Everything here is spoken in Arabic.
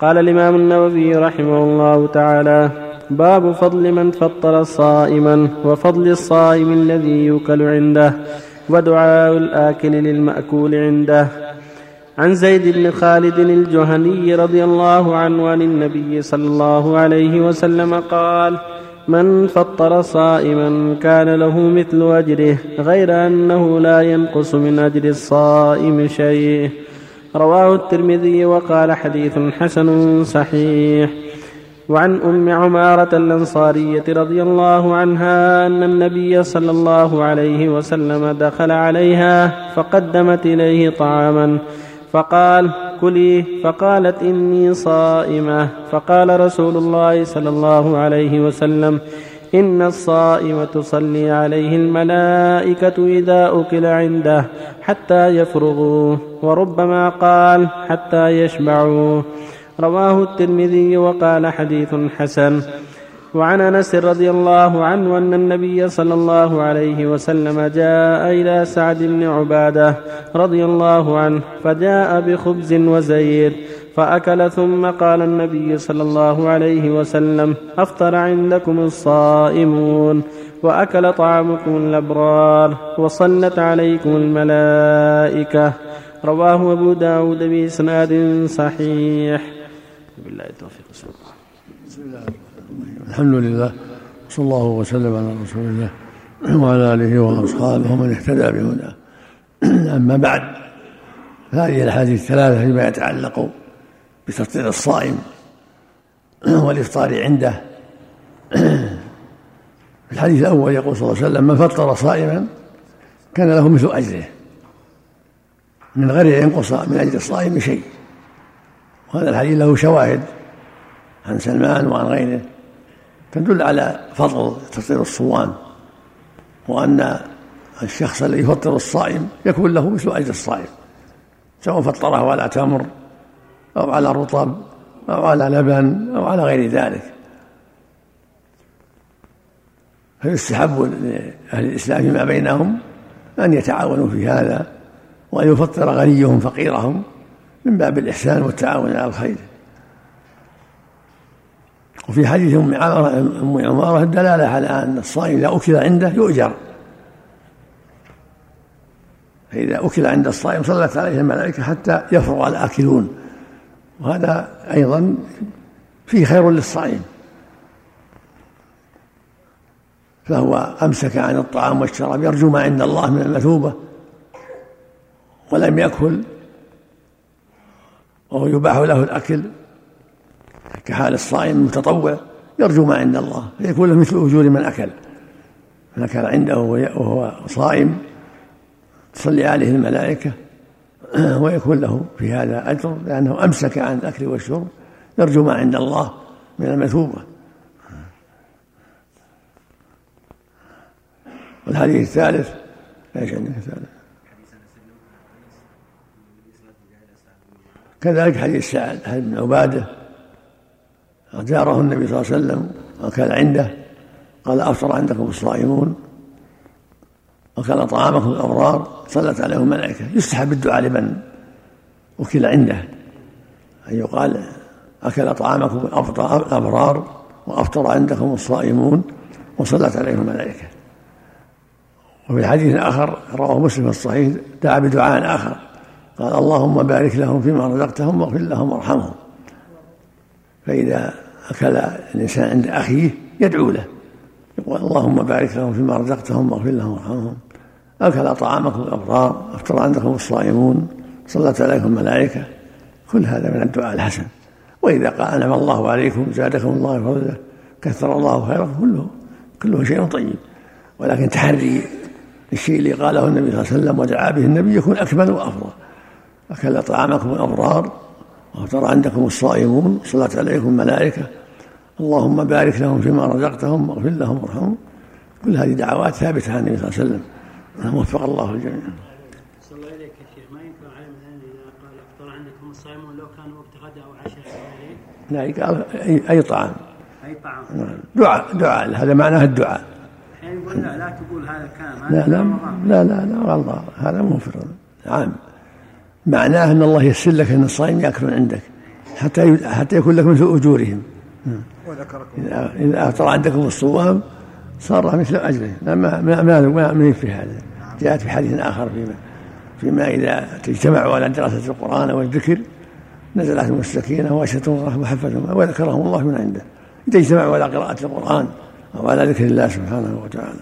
قال الإمام النووي رحمه الله تعالى باب فضل من فطر صائما وفضل الصائم الذي يوكل عنده ودعاء الآكل للمأكول عنده. عن زيد بن خالد الجهني رضي الله عنه عن النبي صلى الله عليه وسلم قال من فطر صائما كان له مثل أجره غير أنه لا ينقص من أجر الصائم شيء. رواه الترمذي وقال حديث حسن صحيح. وعن أم عمارة الأنصارية رضي الله عنها أن النبي صلى الله عليه وسلم دخل عليها فقدمت إليه طعاما. فقال كلي فقالت إني صائمة فقال رسول الله صلى الله عليه وسلم ان الصائم تصلي عليه الملائكه اذا اكل عنده حتى يفرغوا وربما قال حتى يشبعوا رواه الترمذي وقال حديث حسن. وعن أنس رضي الله عنه أن النبي صلى الله عليه وسلم جاء إلى سعد بن عبادة رضي الله عنه فجاء بخبز وزيت. فأكل ثم قال النبي صلى الله عليه وسلم أفطر عندكم الصائمون. وأكل طعامكم الأبرار وصلت عليكم الملائكة. رواه أبو داود بإسناد صحيح. بالله التوفيق. بسم الله الحمد لله صلى الله وسلم على رسول الله وعلى آله وأصحابه ومن اهتدى بهداه. أما بعد فهذه الأحاديث الثلاثة فيما يتعلق بتفطير الصائم والإفطار عنده. في الحديث الأول يقول صلى الله عليه وسلم من فطر صائما كان له مثل أجره. من غير ان ينقص من أجر الصائم شيء. وهذا الحديث له شواهد عن سلمان وعن غيره تدل على فضل تفطير الصوام وأن الشخص الذي يفطر الصائم يكون له مثل أجر الصائم سواء فطره على تمر. أو على رطب أو على لبن أو على غير ذلك. فيستحب لأهل الإسلام فيما بينهم أن يتعاونوا في هذا وأن يفطر غنيهم فقيرهم من باب الإحسان والتعاون على الخير؟ وفي حديث أم عمارة الدلالة على أن الصائم إذا أكل عنده يؤجر. فإذا أكل عند الصائم صلت عليه الملائكة حتى يفرغ الآكلون. وهذا أيضا فيه خير للصائم. فهو أمسك عن الطعام والشراب يرجو ما عند الله من المثوبة ولم يأكل وهو يباح له الأكل كحال الصائم المتطوع يرجو ما عند الله فيكون له مثل أجور من أكل. من أكل عنده وهو صائم تصلي عليه الملائكة ويكون له في هذا أجر لأنه أمسك عن الأكل والشرب. يرجو ما عند الله من المثوبة. والحديث الثالث إيش عندك الثالث؟ كذلك حديث سعد بن عبادة زاره النبي صلى الله عليه وسلم وكان عنده قال أفطر عندكم الصائمون. وكان طعامكم الأبرار صلت عليهم الملائكة. يستحب الدعاء لمن وكل عنده. أن يقال أكل طعامكم الأبرار وأفطر عندكم الصائمون وصلت عليهم الملائكة. وفي حديث آخر رواه مسلم في الصحيح دعا بدعاء آخر. قال اللهم بارك لهم فيما رزقتهم واغفر لهم وارحمهم. فإذا أكل الإنسان عند أخيه يدعو له. يقول اللهم بارك لهم فيما رزقتهم واغفر لهم وارحمهم. أكل طعامكم الأبرار أفطر عندكم الصائمون صلت عليكم الملائكة. كل هذا من الدعاء الحسن. وإذا قال أنعم الله عليكم زادكم الله فضله كثر الله خيركم كله كله شيء طيب. ولكن تحري الشيء اللي قاله النبي صلى الله عليه وسلم ودعا به النبي يكون أكمل وأفضل. أكل طعامكم الأبرار وافطر عندكم الصائمون صلت عليكم الملائكة. اللهم بارك لهم فيما رزقتهم واغفر لهم وارحمهم. كل هذه دعوات ثابتة عن النبي صلى الله عليه وسلم. وفق الله الجميع. صلى الله إليك يا شيخ. ما ينكر عليه مثلا إذا قال أفطر عندكم الصائمون لو كان وقت غداء أو عشاء لا قال اي أي طعام. أي طعام؟ نعم. دعاء دعاء هذا معناه الدعاء. الحين يقول لا لا تقول هذا كان لا لا لا لا لا والله هذا مو عام معناه أن الله يسر لك أن الصائم ياكل عندك حتى حتى يكون لك مثل أجورهم. اذا إذا أفطر عندكم الصوام صار مثل اجره ما ما ما, ما, ما يكفي هذا. جاءت في حديث آخر فيما فيما إذا اجتمعوا على دراسة القرآن والذكر نزل عليهم السكينه واشهدهم الله وحفظهم وذكرهم الله من عنده. إذا اجتمعوا على قراءة القرآن أو على ذكر الله سبحانه وتعالى.